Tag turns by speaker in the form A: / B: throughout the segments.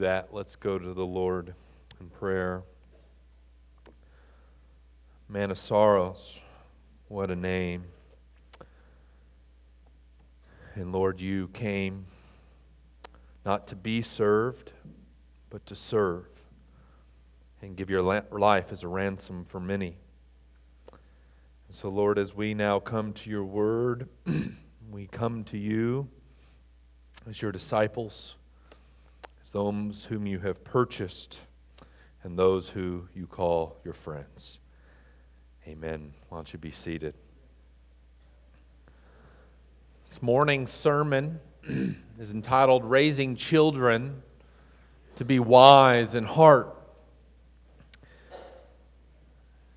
A: that, let's go to the Lord in prayer. Man of sorrows, what a name. And Lord, you came not to be served, but to serve and give your life as a ransom for many. And so, Lord, as we now come to your word, we come to you as your disciples, as those whom you have purchased, and those who you call your friends. Amen. Why don't you be seated? This morning's sermon is entitled Raising Children to Be Wise in Heart.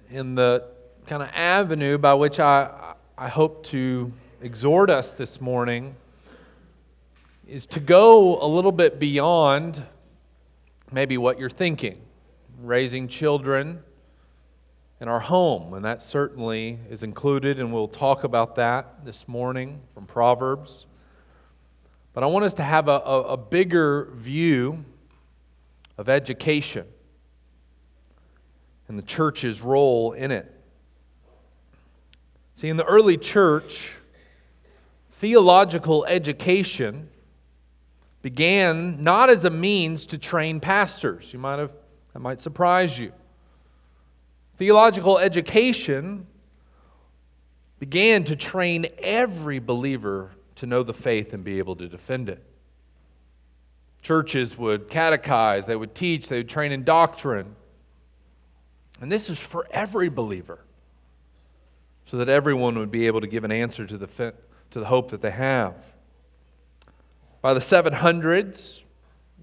A: In the kind of avenue by which I, I hope to exhort us this morning is to go a little bit beyond maybe what you're thinking. Raising children in our home, and that certainly is included, and we'll talk about that this morning from Proverbs. But I want us to have a, a, a bigger view of education and the church's role in it. See, in the early church, theological education began not as a means to train pastors. You might have, that might surprise you. Theological education began to train every believer to know the faith and be able to defend it. Churches would catechize, they would teach, they would train in doctrine. And this is for every believer, so that everyone would be able to give an answer to the, to the hope that they have. By the 700s,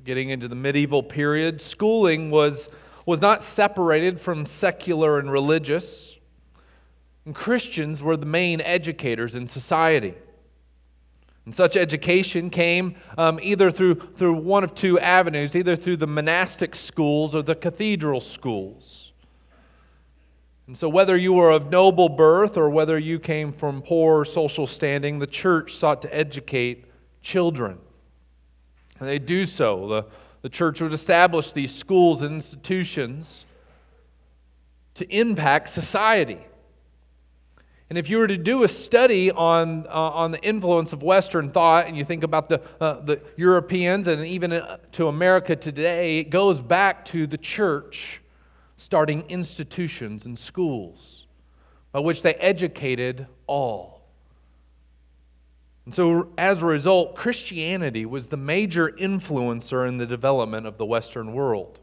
A: getting into the medieval period, schooling was, was not separated from secular and religious. And Christians were the main educators in society. And such education came um, either through, through one of two avenues, either through the monastic schools or the cathedral schools. And so, whether you were of noble birth or whether you came from poor social standing, the church sought to educate children. They do so. The, the church would establish these schools and institutions to impact society. And if you were to do a study on, uh, on the influence of Western thought, and you think about the, uh, the Europeans and even uh, to America today, it goes back to the church starting institutions and schools by which they educated all. And so, as a result, Christianity was the major influencer in the development of the Western world.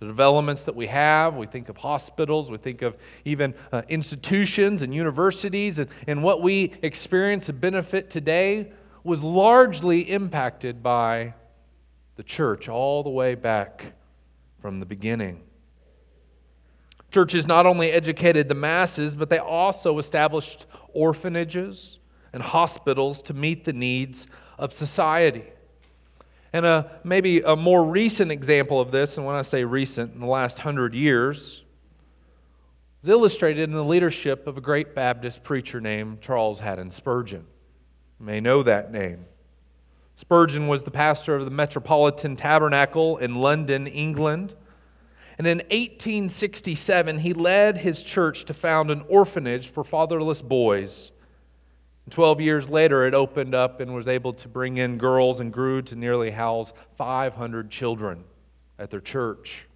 A: The developments that we have, we think of hospitals, we think of even uh, institutions and universities, and, and what we experience and benefit today was largely impacted by the church all the way back from the beginning. Churches not only educated the masses, but they also established orphanages and hospitals to meet the needs of society. And a, maybe a more recent example of this, and when I say recent, in the last hundred years, is illustrated in the leadership of a great Baptist preacher named Charles Haddon Spurgeon. You may know that name. Spurgeon was the pastor of the Metropolitan Tabernacle in London, England. And in 1867, he led his church to found an orphanage for fatherless boys 12 years later, it opened up and was able to bring in girls and grew to nearly house 500 children at their church.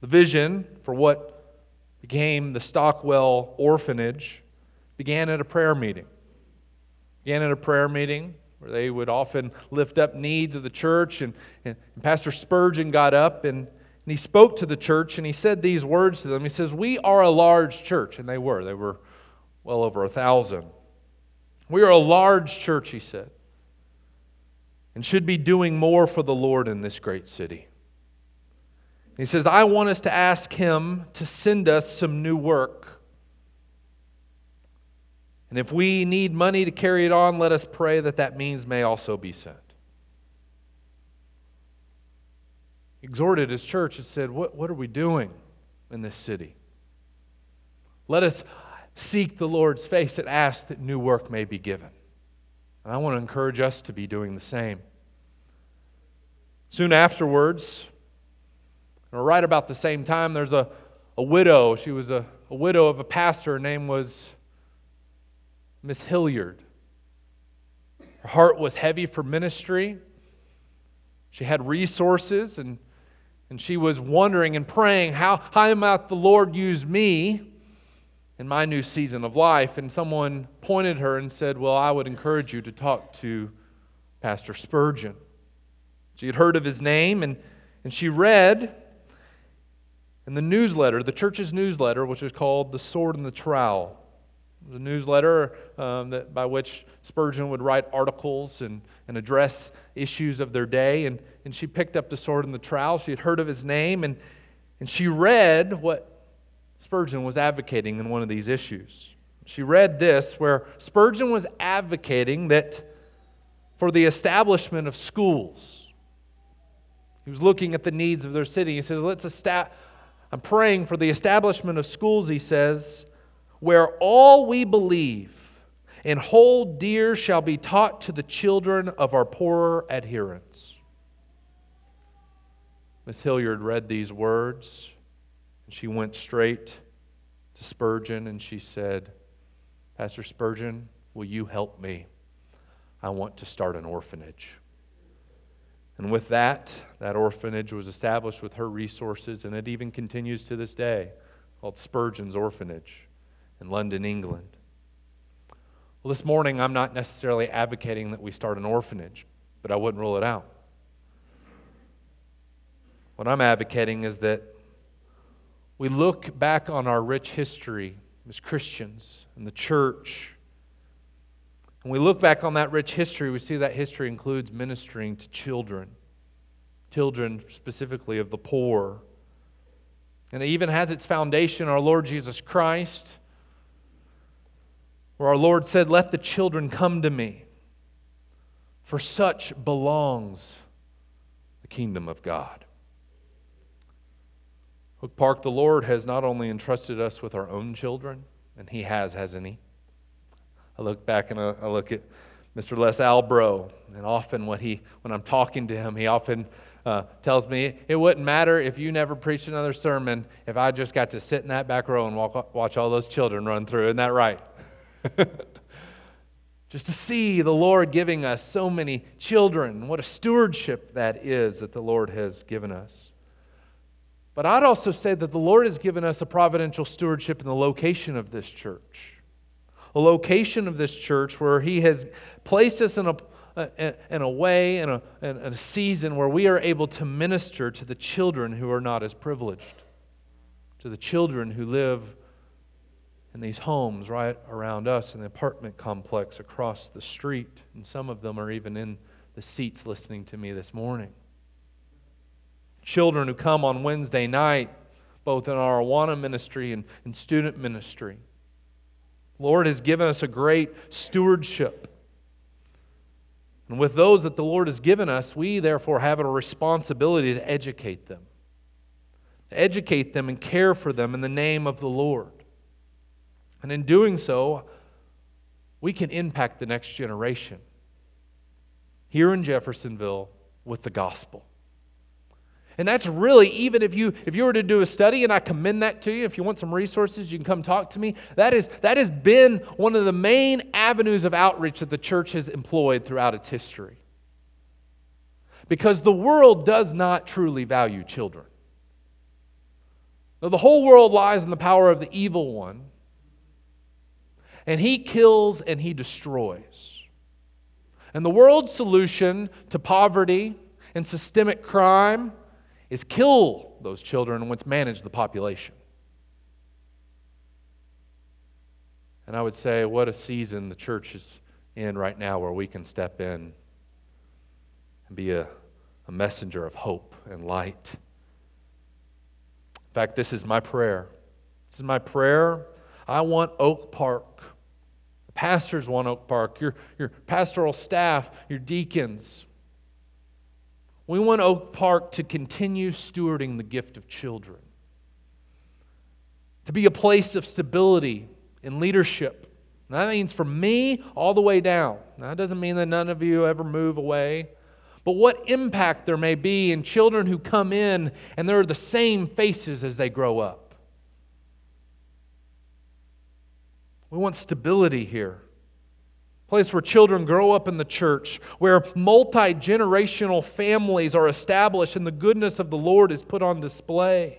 A: The vision for what became the Stockwell Orphanage began at a prayer meeting. Began at a prayer meeting where they would often lift up needs of the church. And, and, and Pastor Spurgeon got up and, and he spoke to the church and he said these words to them. He says, We are a large church. And they were. They were well over a thousand. We are a large church, he said, and should be doing more for the Lord in this great city. He says, I want us to ask him to send us some new work. And if we need money to carry it on, let us pray that that means may also be sent. Exhorted his church and said, What, what are we doing in this city? Let us seek the Lord's face and ask that new work may be given. And I want to encourage us to be doing the same. Soon afterwards, or right about the same time, there's a, a widow. She was a, a widow of a pastor. Her name was Miss Hillyard. Her heart was heavy for ministry. She had resources, and, and she was wondering and praying, how, how might the Lord use me in my new season of life? And someone pointed her and said, Well, I would encourage you to talk to Pastor Spurgeon. She had heard of his name, and, and she read in the newsletter, the church's newsletter, which was called The Sword and the Trowel the newsletter um, that, by which Spurgeon would write articles and, and address issues of their day. And, and she picked up the sword and the trowel. She had heard of his name, and, and she read what Spurgeon was advocating in one of these issues. She read this, where Spurgeon was advocating that for the establishment of schools. He was looking at the needs of their city. He says, Let's establish. I'm praying for the establishment of schools, he says, where all we believe and hold dear shall be taught to the children of our poorer adherents. Miss Hillyard read these words, she went straight to Spurgeon and she said, Pastor Spurgeon, will you help me? I want to start an orphanage. And with that, that orphanage was established with her resources, and it even continues to this day, called Spurgeon's Orphanage in London, England. Well, this morning, I'm not necessarily advocating that we start an orphanage, but I wouldn't rule it out. What I'm advocating is that we look back on our rich history as Christians and the church. And we look back on that rich history, we see that history includes ministering to children, children specifically of the poor. And it even has its foundation our Lord Jesus Christ where our Lord said, Let the children come to me, for such belongs the kingdom of God. Oak Park, the Lord has not only entrusted us with our own children, and He has, hasn't He? I look back and I look at Mr. Les Albro, and often when, he, when I'm talking to him, he often uh, tells me it wouldn't matter if you never preached another sermon if I just got to sit in that back row and walk, watch all those children run through. Isn't that right? Just to see the Lord giving us so many children, what a stewardship that is that the Lord has given us. But I'd also say that the Lord has given us a providential stewardship in the location of this church. A location of this church where He has placed us in a, in a way, in a, in a season where we are able to minister to the children who are not as privileged, to the children who live in these homes right around us in the apartment complex across the street. And some of them are even in the seats listening to me this morning. Children who come on Wednesday night, both in our Awana ministry and, and student ministry. Lord has given us a great stewardship. And with those that the Lord has given us, we therefore have a responsibility to educate them, to educate them and care for them in the name of the Lord. And in doing so, we can impact the next generation here in Jeffersonville with the gospel. And that's really, even if you if you were to do a study, and I commend that to you, if you want some resources, you can come talk to me. That is that has been one of the main avenues of outreach that the church has employed throughout its history. Because the world does not truly value children. Now, the whole world lies in the power of the evil one and he kills and he destroys. And the world's solution to poverty and systemic crime is kill those children and let's manage the population. And I would say, what a season the church is in right now where we can step in and be a, a messenger of hope and light. In fact, this is my prayer. This is my prayer. I want Oak Park pastors want Oak Park, your, your pastoral staff, your deacons. We want Oak Park to continue stewarding the gift of children, to be a place of stability and leadership. And that means for me all the way down. Now, that doesn't mean that none of you ever move away, but what impact there may be in children who come in and they're the same faces as they grow up. We want stability here. Place where children grow up in the church, where multi generational families are established and the goodness of the Lord is put on display.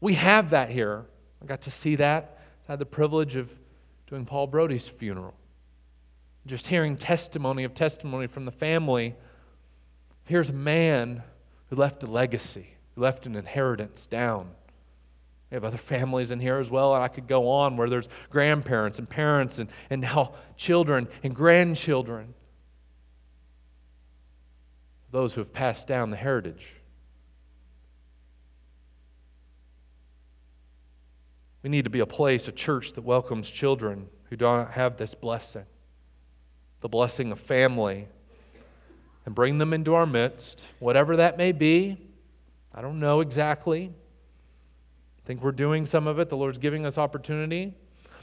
A: We have that here. I got to see that. I had the privilege of doing Paul Brody's funeral. Just hearing testimony of testimony from the family. Here's a man who left a legacy, who left an inheritance down. We have other families in here as well, and I could go on where there's grandparents and parents and, and now children and grandchildren. Those who have passed down the heritage. We need to be a place, a church that welcomes children who don't have this blessing the blessing of family and bring them into our midst, whatever that may be. I don't know exactly. I think we're doing some of it. The Lord's giving us opportunity.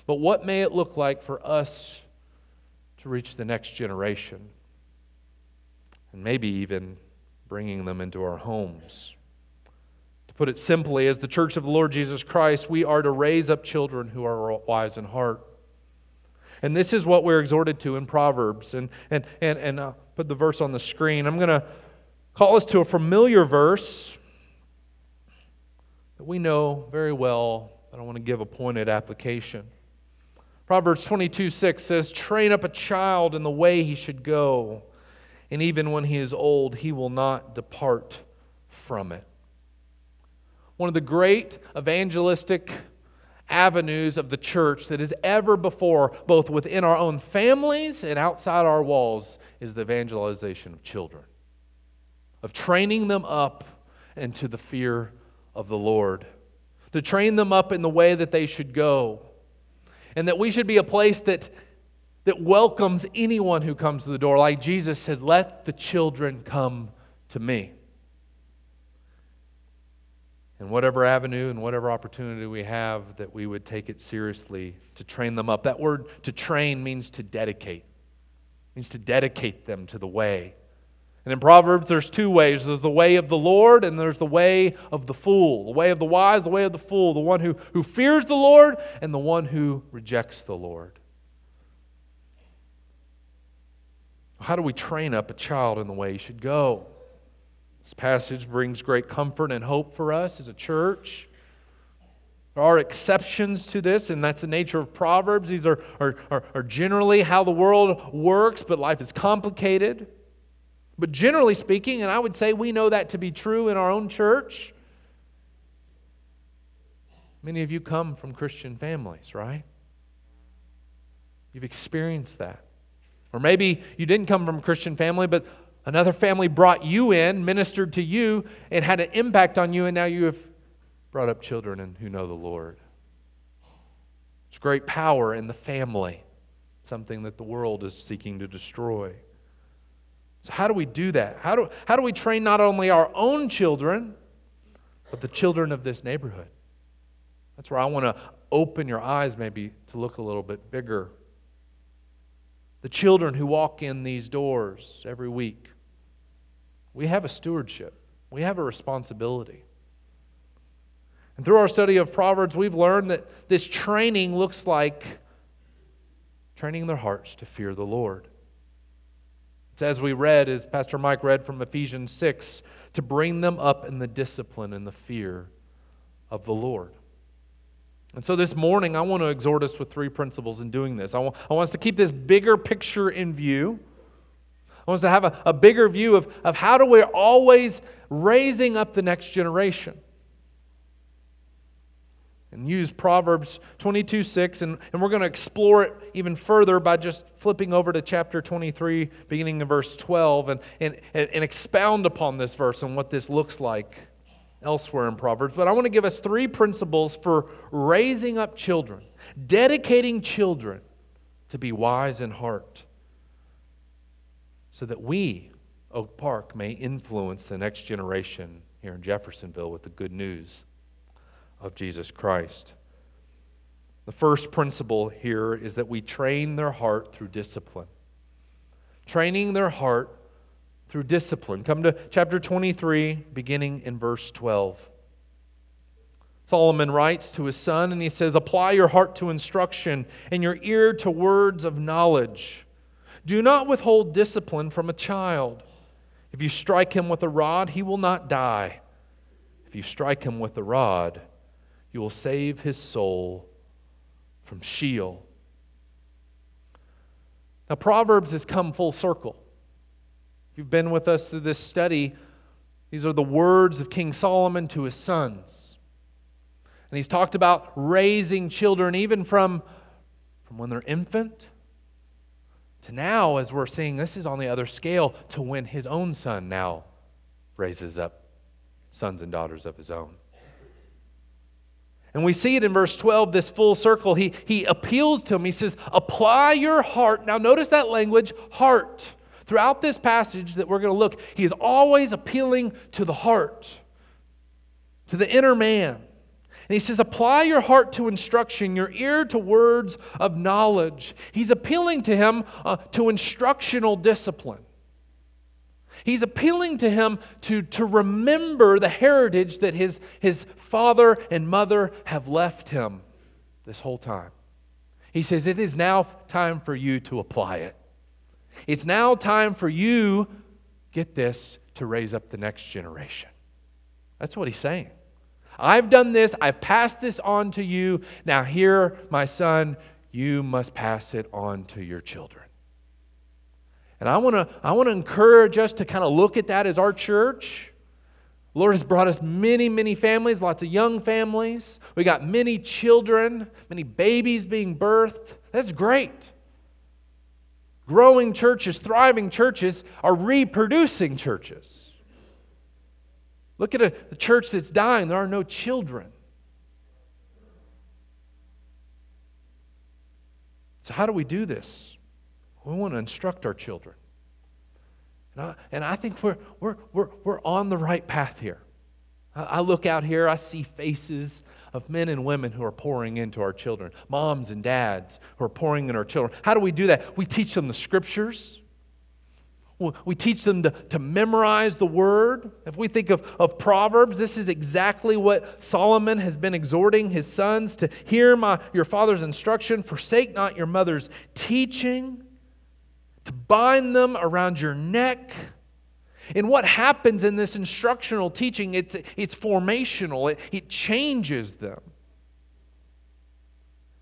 A: But what may it look like for us to reach the next generation? And maybe even bringing them into our homes. To put it simply, as the church of the Lord Jesus Christ, we are to raise up children who are wise in heart. And this is what we're exhorted to in Proverbs. And, and, and, and I'll put the verse on the screen. I'm going to call us to a familiar verse that we know very well, but I want to give a pointed application. Proverbs 22 6 says, Train up a child in the way he should go, and even when he is old, he will not depart from it. One of the great evangelistic avenues of the church that is ever before, both within our own families and outside our walls, is the evangelization of children, of training them up into the fear of the Lord, to train them up in the way that they should go, and that we should be a place that, that welcomes anyone who comes to the door. Like Jesus said, Let the children come to me. And whatever avenue and whatever opportunity we have, that we would take it seriously to train them up. That word to train means to dedicate, it means to dedicate them to the way. And in Proverbs, there's two ways there's the way of the Lord, and there's the way of the fool. The way of the wise, the way of the fool, the one who, who fears the Lord, and the one who rejects the Lord. How do we train up a child in the way he should go? This passage brings great comfort and hope for us as a church. There are exceptions to this, and that's the nature of Proverbs. These are, are, are, are, generally how the world works, but life is complicated. But generally speaking, and I would say we know that to be true in our own church, many of you come from Christian families, right? You've experienced that. Or maybe you didn't come from a Christian family, but Another family brought you in, ministered to you, and had an impact on you, and now you have brought up children and who know the Lord. There's great power in the family, something that the world is seeking to destroy. So, how do we do that? How do, how do we train not only our own children, but the children of this neighborhood? That's where I want to open your eyes, maybe, to look a little bit bigger. The children who walk in these doors every week. We have a stewardship, we have a responsibility. And through our study of Proverbs, we've learned that this training looks like training their hearts to fear the Lord. It's as we read, as Pastor Mike read from Ephesians 6, to bring them up in the discipline and the fear of the Lord. And so this morning, I want to exhort us with three principles in doing this. I want, I want us to keep this bigger picture in view. I want us to have a, a bigger view of, of how do we always raising up the next generation. And use Proverbs 22 6, and, and we're going to explore it even further by just flipping over to chapter 23, beginning in verse 12, and, and, and expound upon this verse and what this looks like elsewhere in Proverbs. But I want to give us three principles for raising up children, dedicating children to be wise in heart so that we, Oak Park, may influence the next generation here in Jeffersonville with the good news of Jesus Christ. The first principle here is that we train their heart through discipline. Training their heart through discipline. Come to chapter 23, beginning in verse 12. Solomon writes to his son, and he says, Apply your heart to instruction and your ear to words of knowledge. Do not withhold discipline from a child. If you strike him with a rod, he will not die. If you strike him with a rod, you will save his soul from Sheol. Now, Proverbs has come full circle. You've been with us through this study, these are the words of King Solomon to his sons. And he's talked about raising children even from, from when they're infant to now, as we're seeing, this is on the other scale to when his own son now raises up sons and daughters of his own. And we see it in verse 12, this full circle. He, he appeals to him. He says, Apply your heart. Now, notice that language, heart. Throughout this passage that we're going to look, he is always appealing to the heart, to the inner man. And he says, Apply your heart to instruction, your ear to words of knowledge. He's appealing to him uh, to instructional discipline. He's appealing to him to, to remember the heritage that his, his father and mother have left him this whole time. He says, It is now time for you to apply it. It's now time for you, get this, to raise up the next generation. That's what he's saying. I've done this, I've passed this on to you. Now, here, my son, you must pass it on to your children. And I want to I want to encourage us to kind of look at that as our church. The Lord has brought us many, many families, lots of young families. We got many children, many babies being birthed. That's great. Growing churches, thriving churches are reproducing churches. Look at a, a church that's dying, there are no children. So, how do we do this? We want to instruct our children. And I, and I think we're, we're, we're, we're on the right path here. I, I look out here, I see faces of men and women who are pouring into our children, moms and dads who are pouring in our children. How do we do that? We teach them the scriptures. We teach them to, to memorize the word. If we think of, of Proverbs, this is exactly what Solomon has been exhorting his sons to hear my, your father's instruction, forsake not your mother's teaching to bind them around your neck. And what happens in this instructional teaching, it's, it's formational, it, it changes them.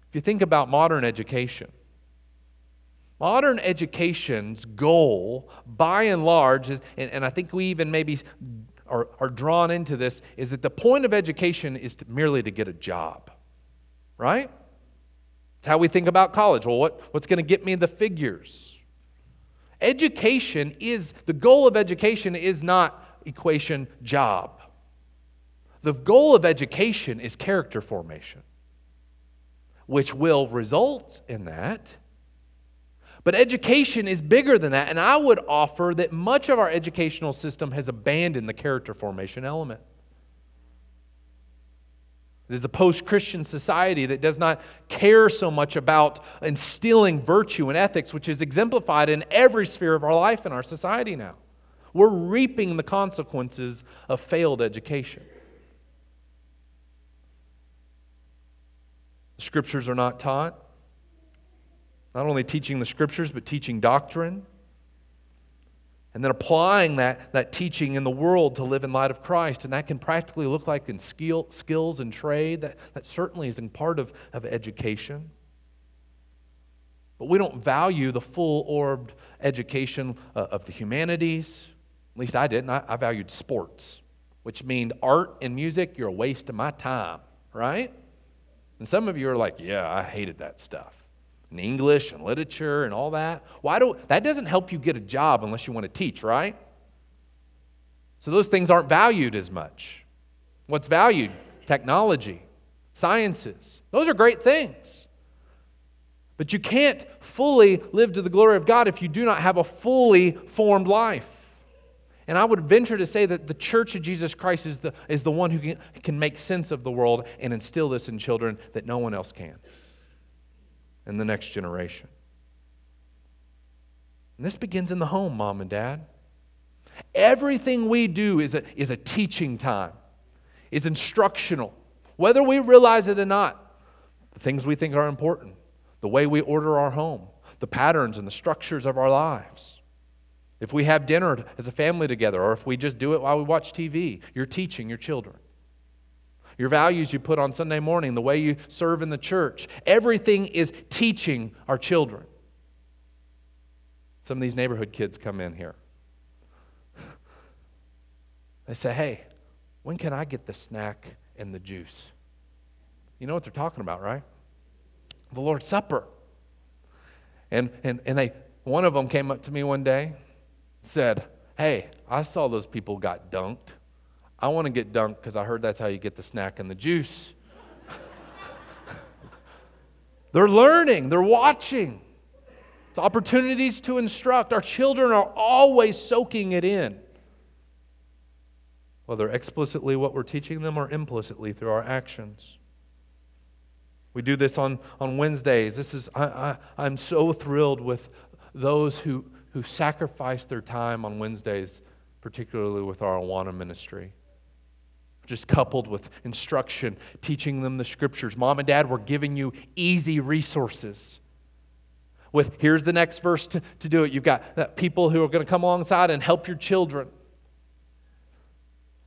A: If you think about modern education, modern education's goal, by and large, is, and, and I think we even maybe are, are drawn into this, is that the point of education is to, merely to get a job, right? It's how we think about college. Well, what, what's going to get me the figures? Education is, the goal of education is not equation job. The goal of education is character formation, which will result in that. But education is bigger than that, and I would offer that much of our educational system has abandoned the character formation element. It is a post Christian society that does not care so much about instilling virtue and ethics, which is exemplified in every sphere of our life in our society now. We're reaping the consequences of failed education. The scriptures are not taught. Not only teaching the scriptures, but teaching doctrine and then applying that, that teaching in the world to live in light of Christ. And that can practically look like in skill, skills and trade. That, that certainly is in part of, of education. But we don't value the full orbed education uh, of the humanities. At least I didn't. I, I valued sports, which means art and music, you're a waste of my time, right? And some of you are like, yeah, I hated that stuff and English and literature and all that. Why do that doesn't help you get a job unless you want to teach, right? So those things aren't valued as much. What's valued? Technology, sciences. Those are great things. But you can't fully live to the glory of God if you do not have a fully formed life. And I would venture to say that the church of Jesus Christ is the, is the one who can, can make sense of the world and instill this in children that no one else can and the next generation. And this begins in the home, mom and dad. Everything we do is a, is a teaching time, is instructional, whether we realize it or not. The things we think are important, the way we order our home, the patterns and the structures of our lives. If we have dinner as a family together, or if we just do it while we watch TV, you're teaching your children. Your values you put on Sunday morning, the way you serve in the church, everything is teaching our children. Some of these neighborhood kids come in here. They say, Hey, when can I get the snack and the juice? You know what they're talking about, right? The Lord's Supper. And, and, and they, one of them came up to me one day, said, Hey, I saw those people got dunked. I want to get dunked because I heard that's how you get the snack and the juice. they're learning, they're watching. It's opportunities to instruct. Our children are always soaking it in, whether explicitly what we're teaching them or implicitly through our actions. We do this on, on Wednesdays. This is, I, I, I'm so thrilled with those who, who sacrifice their time on Wednesdays, particularly with our Awana ministry. Just coupled with instruction, teaching them the scriptures. Mom and dad, we're giving you easy resources. With here's the next verse to, to do it. You've got people who are going to come alongside and help your children.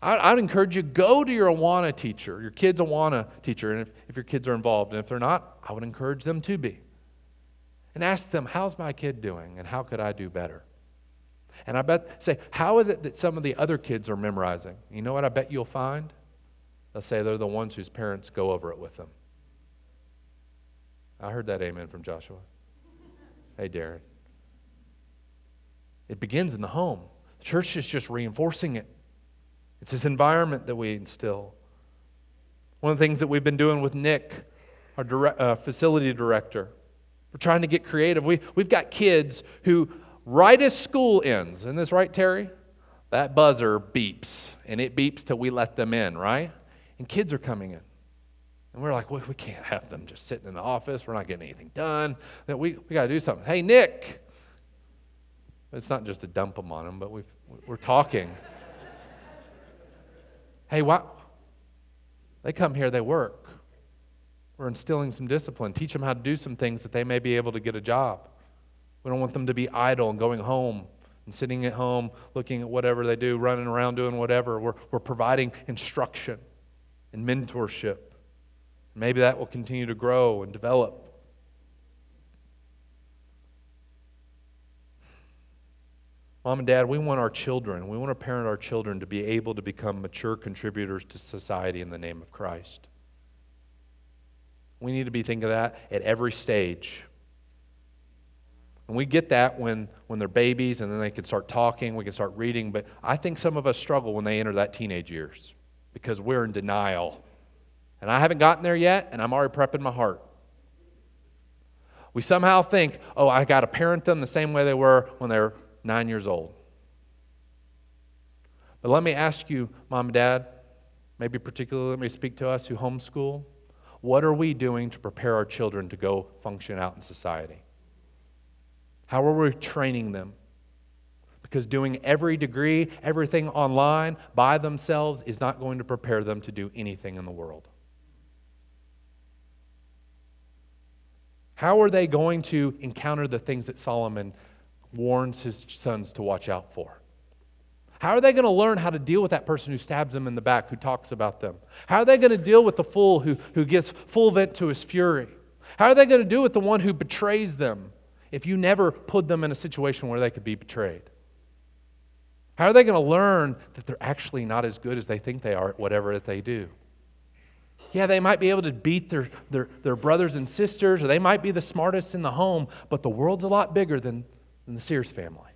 A: I, would encourage you go to your Awana teacher, your kid's Awana teacher, and if, if your kids are involved. And if they're not, I would encourage them to be. And ask them, how's my kid doing and how could I do better? And I bet, say, how is it that some of the other kids are memorizing? You know what I bet you'll find? They'll say they're the ones whose parents go over it with them. I heard that amen from Joshua. Hey, Darren. It begins in the home. The church is just reinforcing it. It's this environment that we instill. One of the things that we've been doing with Nick, our direct, uh, facility director, we're trying to get creative. We, we've got kids who, right as school ends, isn't this right, Terry? That buzzer beeps, and it beeps till we let them in, right? And kids are coming in. And we're like, well, we can't have them just sitting in the office. We're not getting anything done. That we, we got to do something. Hey, Nick. It's not just to dump them on them, but we we're talking. Hey, what? They come here, they work. We're instilling some discipline, teach them how to do some things that they may be able to get a job. We don't want them to be idle and going home and sitting at home looking at whatever they do, running around doing whatever. We're, we're providing instruction and mentorship. Maybe that will continue to grow and develop. Mom and dad, we want our children, we want to parent our children to be able to become mature contributors to society in the name of Christ. We need to be thinking of that at every stage. And we get that when, when they're babies and then they can start talking, we can start reading, but I think some of us struggle when they enter that teenage years because we're in denial. And I haven't gotten there yet, and I'm already prepping my heart. We somehow think, oh, I got to parent them the same way they were when they're nine years old. But let me ask you, mom and dad, maybe particularly let me speak to us who homeschool. What are we doing to prepare our children to go function out in society? How are we training them? Because doing every degree, everything online by themselves is not going to prepare them to do anything in the world. How are they going to encounter the things that Solomon warns his sons to watch out for? How are they going to learn how to deal with that person who stabs them in the back, who talks about them? How are they going to deal with the fool who, who gives full vent to his fury? How are they going to deal with the one who betrays them if you never put them in a situation where they could be betrayed? How are they going to learn that they're actually not as good as they think they are at whatever that they do? Yeah, they might be able to beat their, their, their brothers and sisters, or they might be the smartest in the home, but the world's a lot bigger than, than the Sears family.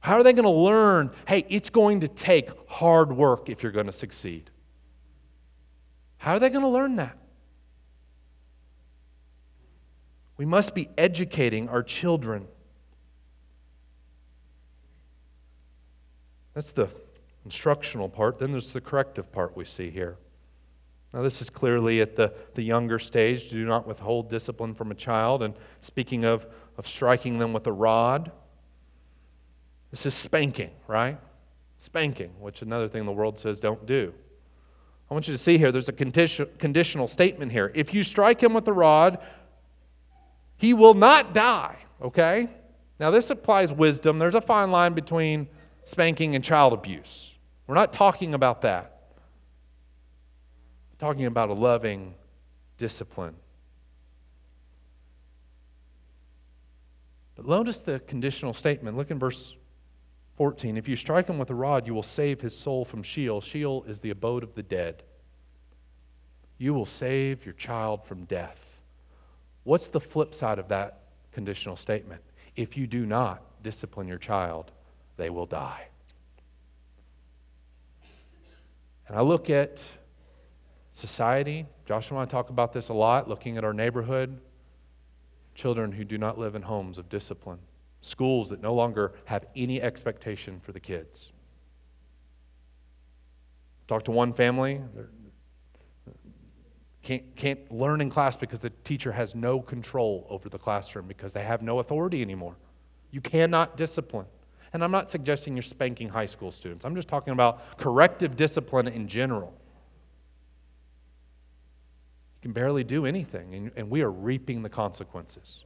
A: How are they going to learn? Hey, it's going to take hard work if you're going to succeed. How are they going to learn that? We must be educating our children. That's the instructional part. Then there's the corrective part we see here. Now, this is clearly at the, the younger stage. Do not withhold discipline from a child. And speaking of, of striking them with a rod, This is spanking, right? Spanking, which another thing the world says don't do. I want you to see here, there's a condition, conditional statement here. If you strike him with a rod, he will not die, okay? Now, this applies wisdom. There's a fine line between spanking and child abuse. We're not talking about that. We're talking about a loving discipline. But notice the conditional statement. Look in verse 14. If you strike him with a rod, you will save his soul from Sheol. Sheol is the abode of the dead. You will save your child from death. What's the flip side of that conditional statement? If you do not discipline your child, they will die. And I look at society. Josh and I talk about this a lot, looking at our neighborhood. Children who do not live in homes of discipline, schools that no longer have any expectation for the kids. Talk to one family, can't, can't learn in class because the teacher has no control over the classroom because they have no authority anymore. You cannot discipline. And I'm not suggesting you're spanking high school students, I'm just talking about corrective discipline in general. You can barely do anything, and, and we are reaping the consequences.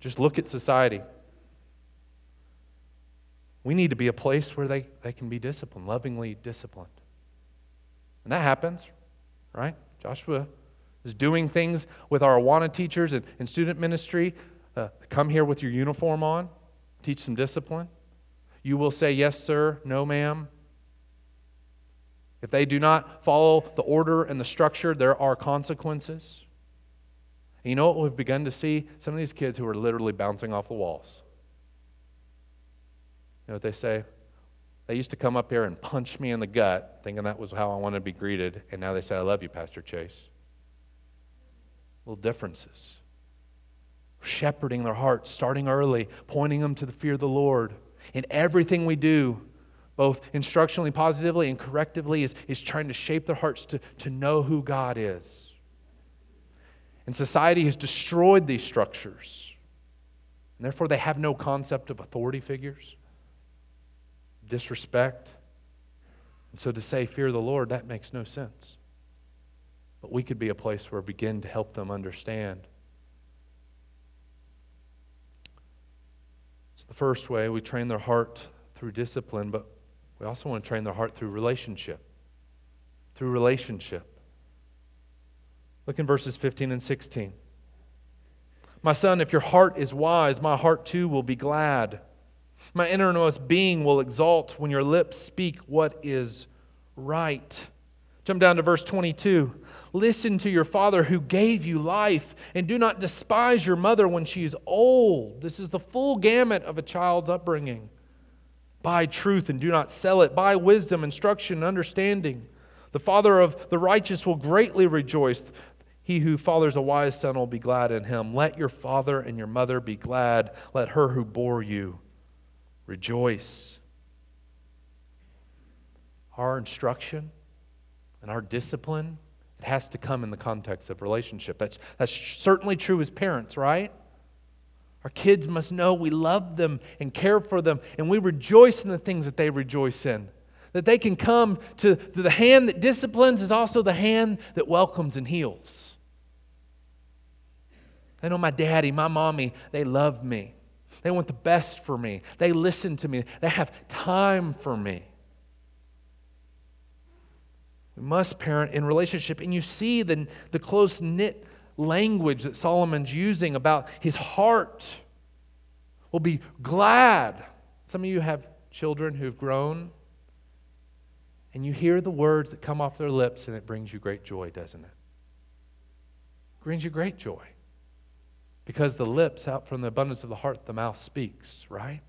A: Just look at society. We need to be a place where they, they can be disciplined, lovingly disciplined. And that happens, right? Joshua is doing things with our Awana teachers and, and student ministry. Uh, come here with your uniform on, teach some discipline. You will say, Yes, sir, no, ma'am. If they do not follow the order and the structure, there are consequences. And you know what we've begun to see? Some of these kids who are literally bouncing off the walls. You know what they say? They used to come up here and punch me in the gut, thinking that was how I wanted to be greeted, and now they say, I love you, Pastor Chase. Little differences. Shepherding their hearts, starting early, pointing them to the fear of the Lord. In everything we do, both instructionally, positively, and correctively, is, is trying to shape their hearts to, to know who God is. And society has destroyed these structures. And therefore, they have no concept of authority figures disrespect. And so to say, fear the Lord, that makes no sense. But we could be a place where we begin to help them understand. So the first way, we train their heart through discipline, but we also want to train their heart through relationship. Through relationship. Look in verses 15 and 16. My son, if your heart is wise, my heart too will be glad. My innermost being will exalt when your lips speak what is right. Jump down to verse 22. Listen to your father who gave you life, and do not despise your mother when she is old. This is the full gamut of a child's upbringing. Buy truth and do not sell it. Buy wisdom, instruction, and understanding. The father of the righteous will greatly rejoice. He who fathers a wise son will be glad in him. Let your father and your mother be glad. Let her who bore you rejoice. Our instruction and our discipline, it has to come in the context of relationship. That's, that's certainly true as parents, right? Our kids must know we love them and care for them, and we rejoice in the things that they rejoice in. That they can come to, to the hand that disciplines is also the hand that welcomes and heals. I know my daddy, my mommy, they love me. They want the best for me. They listen to me. They have time for me. We must parent in relationship. And you see the, the close knit language that Solomon's using about his heart will be glad. Some of you have children who've grown, and you hear the words that come off their lips, and it brings you great joy, doesn't it? it brings you great joy. Because the lips, out from the abundance of the heart, the mouth speaks, right?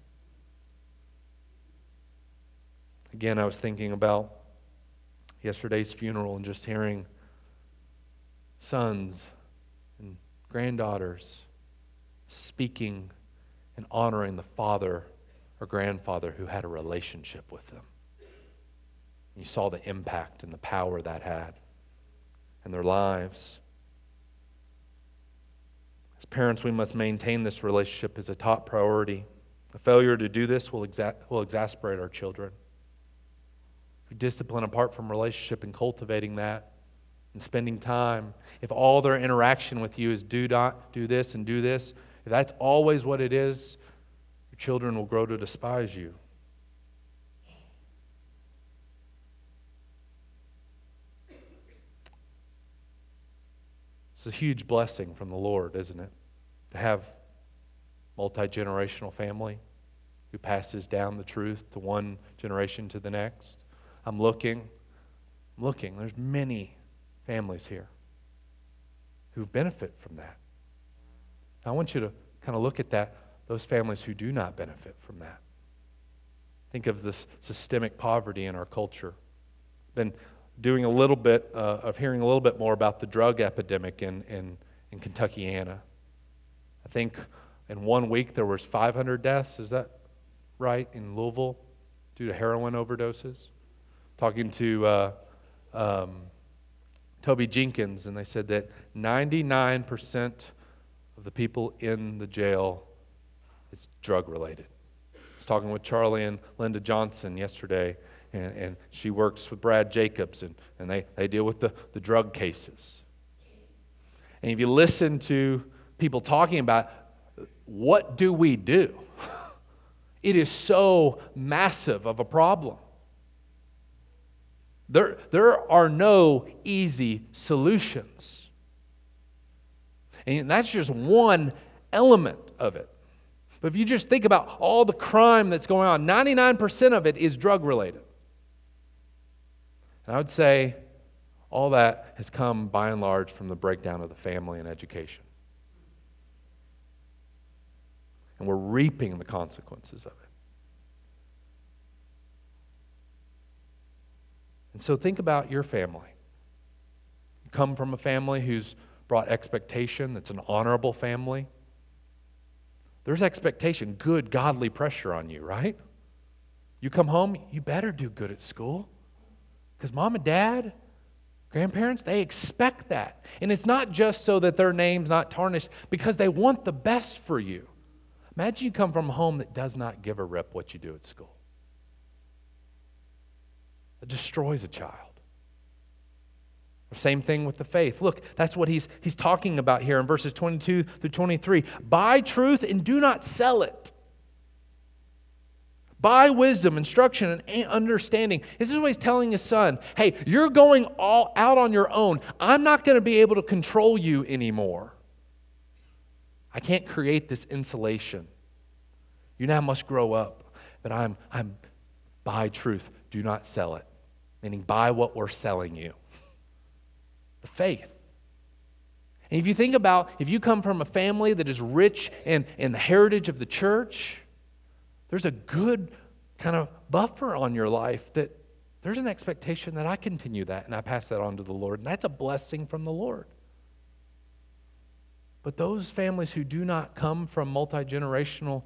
A: Again, I was thinking about yesterday's funeral and just hearing sons and granddaughters speaking and honoring the father or grandfather who had a relationship with them. You saw the impact and the power that had in their lives. As parents, we must maintain this relationship as a top priority. A failure to do this will, exa- will exasperate our children. If we discipline apart from relationship and cultivating that and spending time, if all their interaction with you is do not do this and do this, if that's always what it is, your children will grow to despise you. It's a huge blessing from the Lord, isn't it? To have multi generational family who passes down the truth to one generation to the next. I'm looking, I'm looking. There's many families here who benefit from that. I want you to kind of look at that, those families who do not benefit from that. Think of this systemic poverty in our culture. Been doing a little bit uh, of hearing a little bit more about the drug epidemic in, in, in Kentuckiana. I think in one week there was 500 deaths. Is that right in Louisville due to heroin overdoses? Talking to uh, um, Toby Jenkins, and they said that 99% of the people in the jail is drug related. I was talking with Charlie and Linda Johnson yesterday, and, and she works with Brad Jacobs, and, and they, they deal with the, the drug cases. And if you listen to people talking about what do we do, it is so massive of a problem. There, there are no easy solutions. And that's just one element of it. But if you just think about all the crime that's going on, 99% of it is drug related. And I would say all that has come by and large from the breakdown of the family and education. And we're reaping the consequences of it. And so think about your family. You come from a family who's brought expectation, that's an honorable family. There's expectation, good, godly pressure on you, right? You come home, you better do good at school. Because mom and dad, grandparents, they expect that. And it's not just so that their name's not tarnished, because they want the best for you. Imagine you come from a home that does not give a rip what you do at school. It destroys a child. Same thing with the faith. Look, that's what he's, he's talking about here in verses 22 through 23. Buy truth and do not sell it. Buy wisdom, instruction, and understanding. This is what he's telling his son. Hey, you're going all out on your own. I'm not going to be able to control you anymore. I can't create this insulation. You now must grow up. But I'm, I'm buy truth. Do not sell it meaning buy what we're selling you the faith. And if you think about if you come from a family that is rich in, in the heritage of the church, there's a good kind of buffer on your life that there's an expectation that I continue that and I pass that on to the Lord. And that's a blessing from the Lord. But those families who do not come from multi generational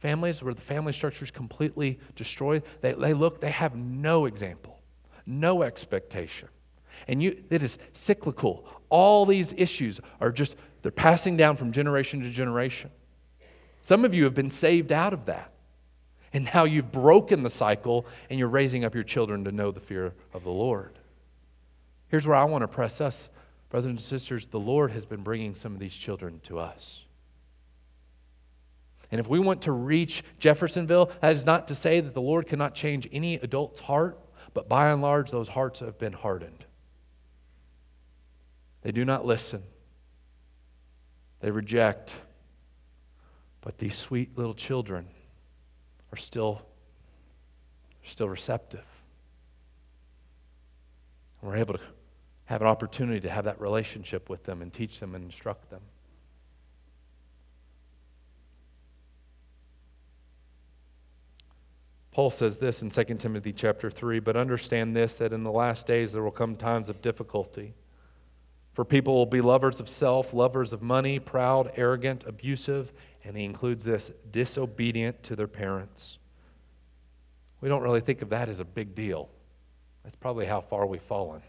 A: families where the family structure is completely destroyed, they, they look, they have no example no expectation. And you, it is cyclical. All these issues are just, they're passing down from generation to generation. Some of you have been saved out of that. And now you've broken the cycle and you're raising up your children to know the fear of the Lord. Here's where I want to press us, brothers and sisters. The Lord has been bringing some of these children to us. And if we want to reach Jeffersonville, that is not to say that the Lord cannot change any adult's heart. But by and large, those hearts have been hardened. They do not listen, they reject. But these sweet little children are still, still receptive. And we're able to have an opportunity to have that relationship with them and teach them and instruct them. Paul says this in 2 Timothy chapter 3, but understand this that in the last days there will come times of difficulty. For people will be lovers of self, lovers of money, proud, arrogant, abusive, and he includes this disobedient to their parents. We don't really think of that as a big deal. That's probably how far we've fallen.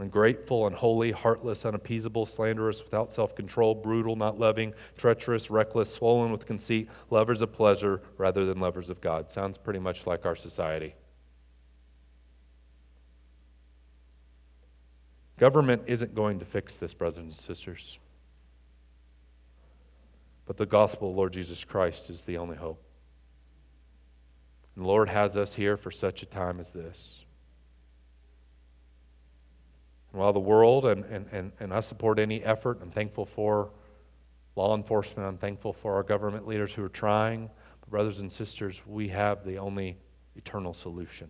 A: ungrateful, unholy, heartless, unappeasable, slanderous, without self control, brutal, not loving, treacherous, reckless, swollen with conceit, lovers of pleasure rather than lovers of God. Sounds pretty much like our society. Government isn't going to fix this, brothers and sisters. But the gospel of Lord Jesus Christ is the only hope. And the Lord has us here for such a time as this. And while the world and, and, and, and I support any effort, I'm thankful for law enforcement, I'm thankful for our government leaders who are trying. But, brothers and sisters, we have the only eternal solution.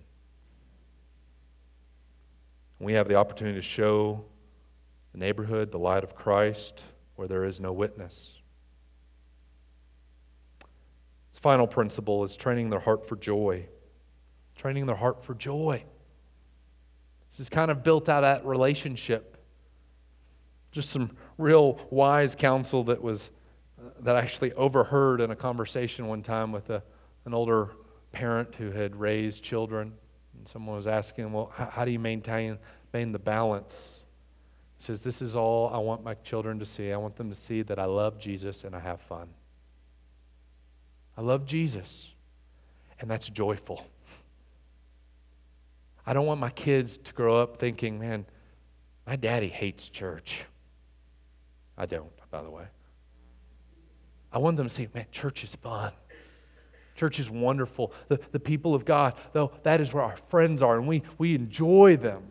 A: We have the opportunity to show the neighborhood the light of Christ where there is no witness. Final principle is training their heart for joy. Training their heart for joy. This is kind of built out of that relationship. Just some real wise counsel that was uh, that I actually overheard in a conversation one time with a, an older parent who had raised children. And someone was asking Well, how, how do you maintain, maintain the balance? He says, This is all I want my children to see. I want them to see that I love Jesus and I have fun. I love Jesus, and that's joyful. I don't want my kids to grow up thinking, man, my daddy hates church. I don't, by the way. I want them to see, man, church is fun. Church is wonderful. The, the people of God, though, that is where our friends are, and we, we enjoy them.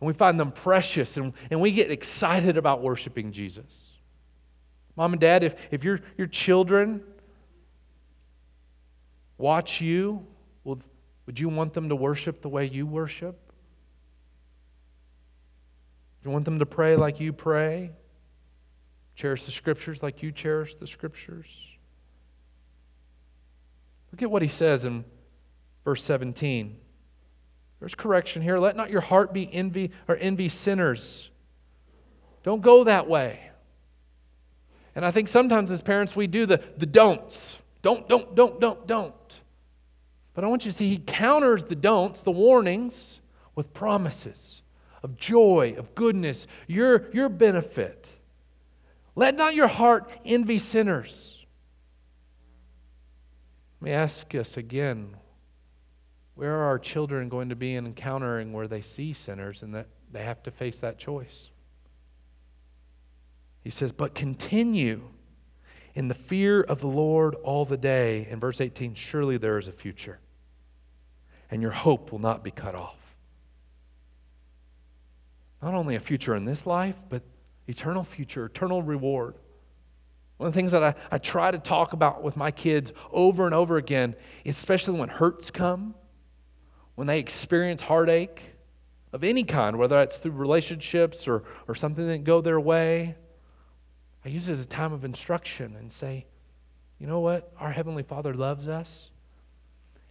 A: And we find them precious, and, and we get excited about worshiping Jesus. Mom and dad, if, if your, your children watch you, will, would you want them to worship the way you worship? Do you want them to pray like you pray? Cherish the scriptures like you cherish the scriptures? Look at what he says in verse 17. There's correction here. Let not your heart be envy or envy sinners. Don't go that way. And I think sometimes as parents we do the, the don'ts. Don't, don't, don't, don't, don't. But I want you to see he counters the don'ts, the warnings, with promises of joy, of goodness, your, your benefit. Let not your heart envy sinners. Let me ask us again where are our children going to be in encountering where they see sinners and that they have to face that choice? He says, But continue in the fear of the Lord all the day. In verse 18, surely there is a future and your hope will not be cut off. Not only a future in this life, but eternal future, eternal reward. One of the things that I, I try to talk about with my kids over and over again, especially when hurts come, when they experience heartache of any kind, whether that's through relationships or, or something that go their way, I use it as a time of instruction and say, you know what? Our Heavenly Father loves us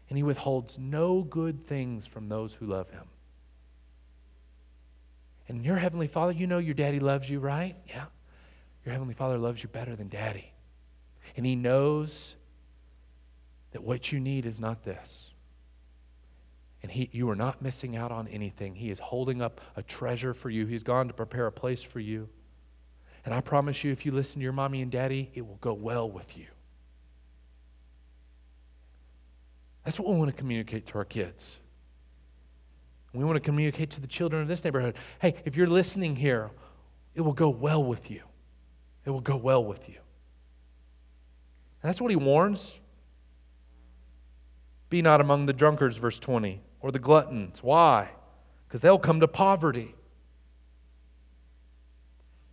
A: and he withholds no good things from those who love him. And your Heavenly Father, you know your daddy loves you, right? Yeah. Your Heavenly Father loves you better than daddy. And he knows that what you need is not this. And he, you are not missing out on anything. He is holding up a treasure for you. He's gone to prepare a place for you. And I promise you, if you listen to your mommy and daddy, it will go well with you. That's what we want to communicate to our kids. We want to communicate to the children of this neighborhood hey, if you're listening here, it will go well with you. It will go well with you. And that's what he warns. Be not among the drunkards, verse 20, or the gluttons. Why? Because they'll come to poverty.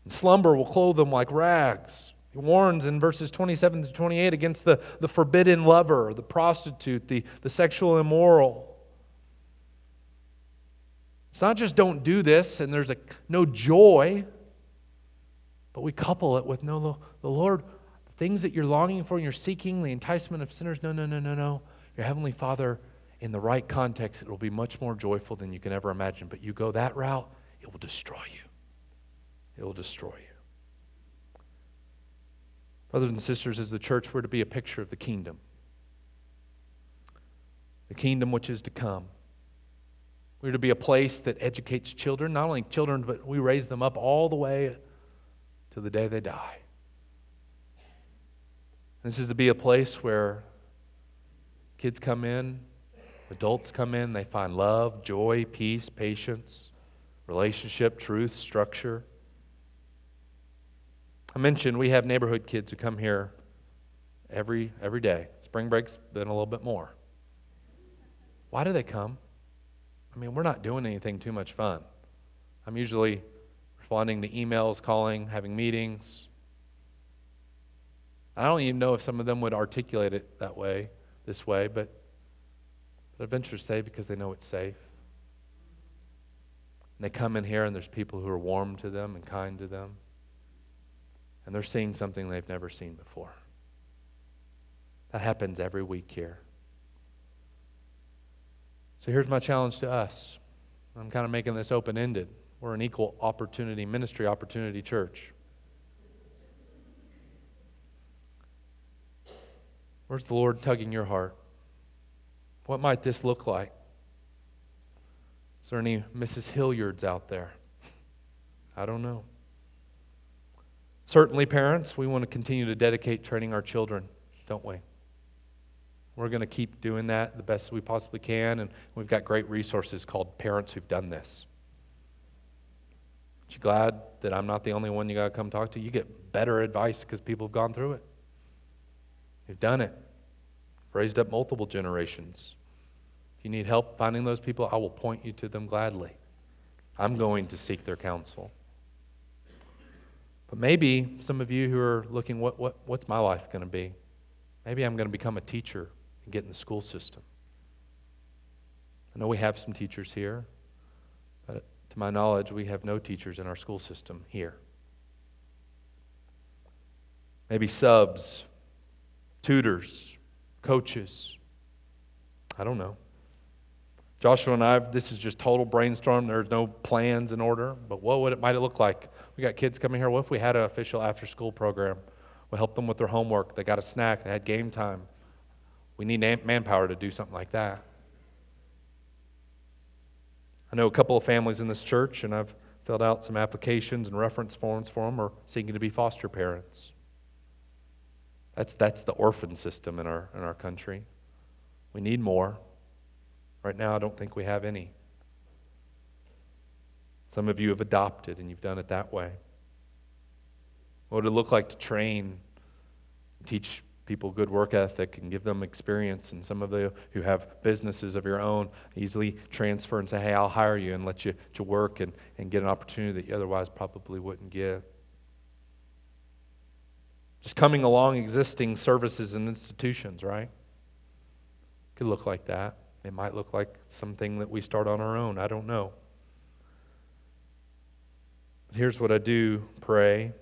A: Slumber will clothe them like rags. He warns in verses 27 to 28 against the, the forbidden lover, the prostitute, the, the sexual immoral. It's not just don't do this and there's a, no joy, but we couple it with no, the Lord, the things that you're longing for and you're seeking, the enticement of sinners. No, no, no, no, no. Your Heavenly Father, in the right context, it will be much more joyful than you can ever imagine. But you go that route, it will destroy you. It will destroy you. Brothers and sisters, as the church, we're to be a picture of the kingdom. The kingdom which is to come. We're to be a place that educates children, not only children, but we raise them up all the way to the day they die. This is to be a place where kids come in, adults come in, they find love, joy, peace, patience, relationship, truth, structure. I mentioned we have neighborhood kids who come here every, every day. Spring break's been a little bit more. Why do they come? I mean, we're not doing anything too much fun. I'm usually responding to emails, calling, having meetings. I don't even know if some of them would articulate it that way, this way, but, but I venture to say because they know it's safe. And they come in here and there's people who are warm to them and kind to them. And they're seeing something they've never seen before. That happens every week here. So here's my challenge to us. I'm kind of making this open ended. We're an equal opportunity ministry, opportunity church. Where's the Lord tugging your heart? What might this look like? Is there any Mrs. Hillyards out there? I don't know. Certainly, parents, we want to continue to dedicate training our children, don't we? We're going to keep doing that the best we possibly can, and we've got great resources called Parents Who've Done This. Aren't you glad that I'm not the only one you got to come talk to? You get better advice because people have gone through it. they've done it, raised up multiple generations. If you need help finding those people, I will point you to them gladly. I'm going to seek their counsel. But maybe some of you who are looking, what, what, what's my life going to be? Maybe I'm going to become a teacher and get in the school system. I know we have some teachers here, but to my knowledge, we have no teachers in our school system here. Maybe subs, tutors, coaches. I don't know. Joshua and I, this is just total brainstorm. There's no plans in order, but what would it might it look like? We got kids coming here. What if we had an official after school program? We help them with their homework. They got a snack. They had game time. We need manpower to do something like that. I know a couple of families in this church, and I've filled out some applications and reference forms for them, are seeking to be foster parents. That's, that's the orphan system in our, in our country. We need more. Right now, I don't think we have any. Some of you have adopted, and you've done it that way. What would it look like to train, teach people good work ethic and give them experience. And some of you who have businesses of your own easily transfer and say, hey, I'll hire you and let you to work and, and get an opportunity that you otherwise probably wouldn't get. Just coming along existing services and institutions, right? Could look like that. It might look like something that we start on our own. I don't know. But here's what I do pray.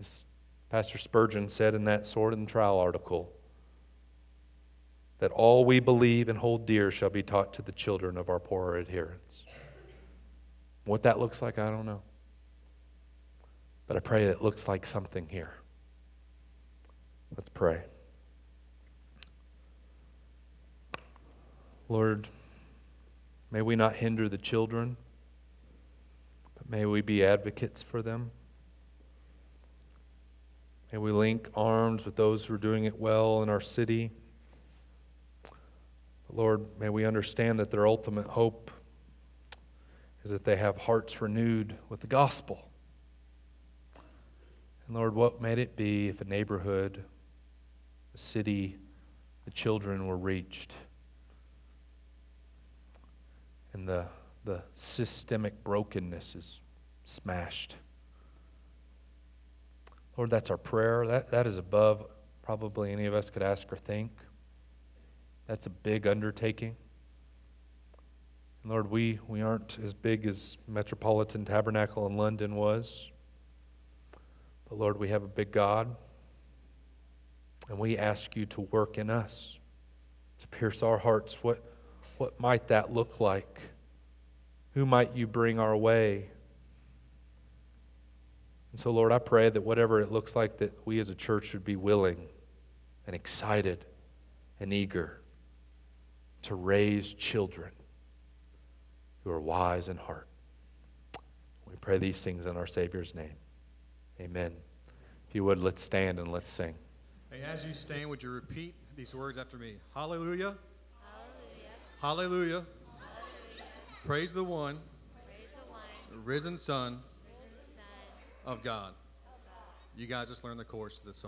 A: As Pastor Spurgeon said in that Sword and Trowel article that all we believe and hold dear shall be taught to the children of our poorer adherents. What that looks like, I don't know. But I pray it looks like something here. Let's pray. Lord, may we not hinder the children, may we be advocates for them. May we link arms with those who are doing it well in our city. But Lord, may we understand that their ultimate hope is that they have hearts renewed with the gospel. And Lord, what might it be if a neighborhood, a city, the children were reached and the, the systemic brokenness is smashed? Lord, that's our prayer. That, that is above probably any of us could ask or think. That's a big undertaking. And Lord, we, we aren't as big as Metropolitan Tabernacle in London was. But Lord, we have a big God. And we ask you to work in us, to pierce our hearts. What, what might that look like? Who might you bring our way? And so, Lord, I pray that whatever it looks like, that we as a church would be willing and excited and eager to raise children who are wise in heart. We pray these things in our Savior's name. Amen. If you would, let's stand and let's sing.
B: As you stand, would you repeat these words after me? Hallelujah. Hallelujah. Hallelujah. Praise the one,
C: Praise the one,
B: risen Son
C: risen Son.
B: of God. You guys just learned the chorus to this song.